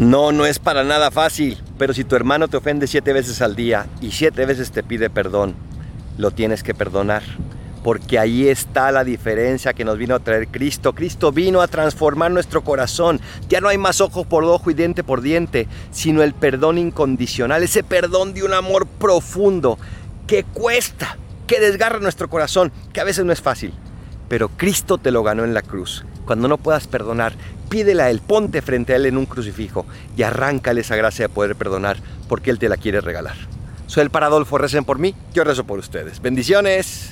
No, no es para nada fácil, pero si tu hermano te ofende siete veces al día y siete veces te pide perdón, lo tienes que perdonar. Porque ahí está la diferencia que nos vino a traer Cristo. Cristo vino a transformar nuestro corazón. Ya no hay más ojo por ojo y diente por diente, sino el perdón incondicional, ese perdón de un amor profundo que cuesta, que desgarra nuestro corazón, que a veces no es fácil. Pero Cristo te lo ganó en la cruz. Cuando no puedas perdonar, pídele a Él, ponte frente a Él en un crucifijo y arráncale esa gracia de poder perdonar, porque Él te la quiere regalar. Soy el Paradolfo, recen por mí, yo rezo por ustedes. Bendiciones.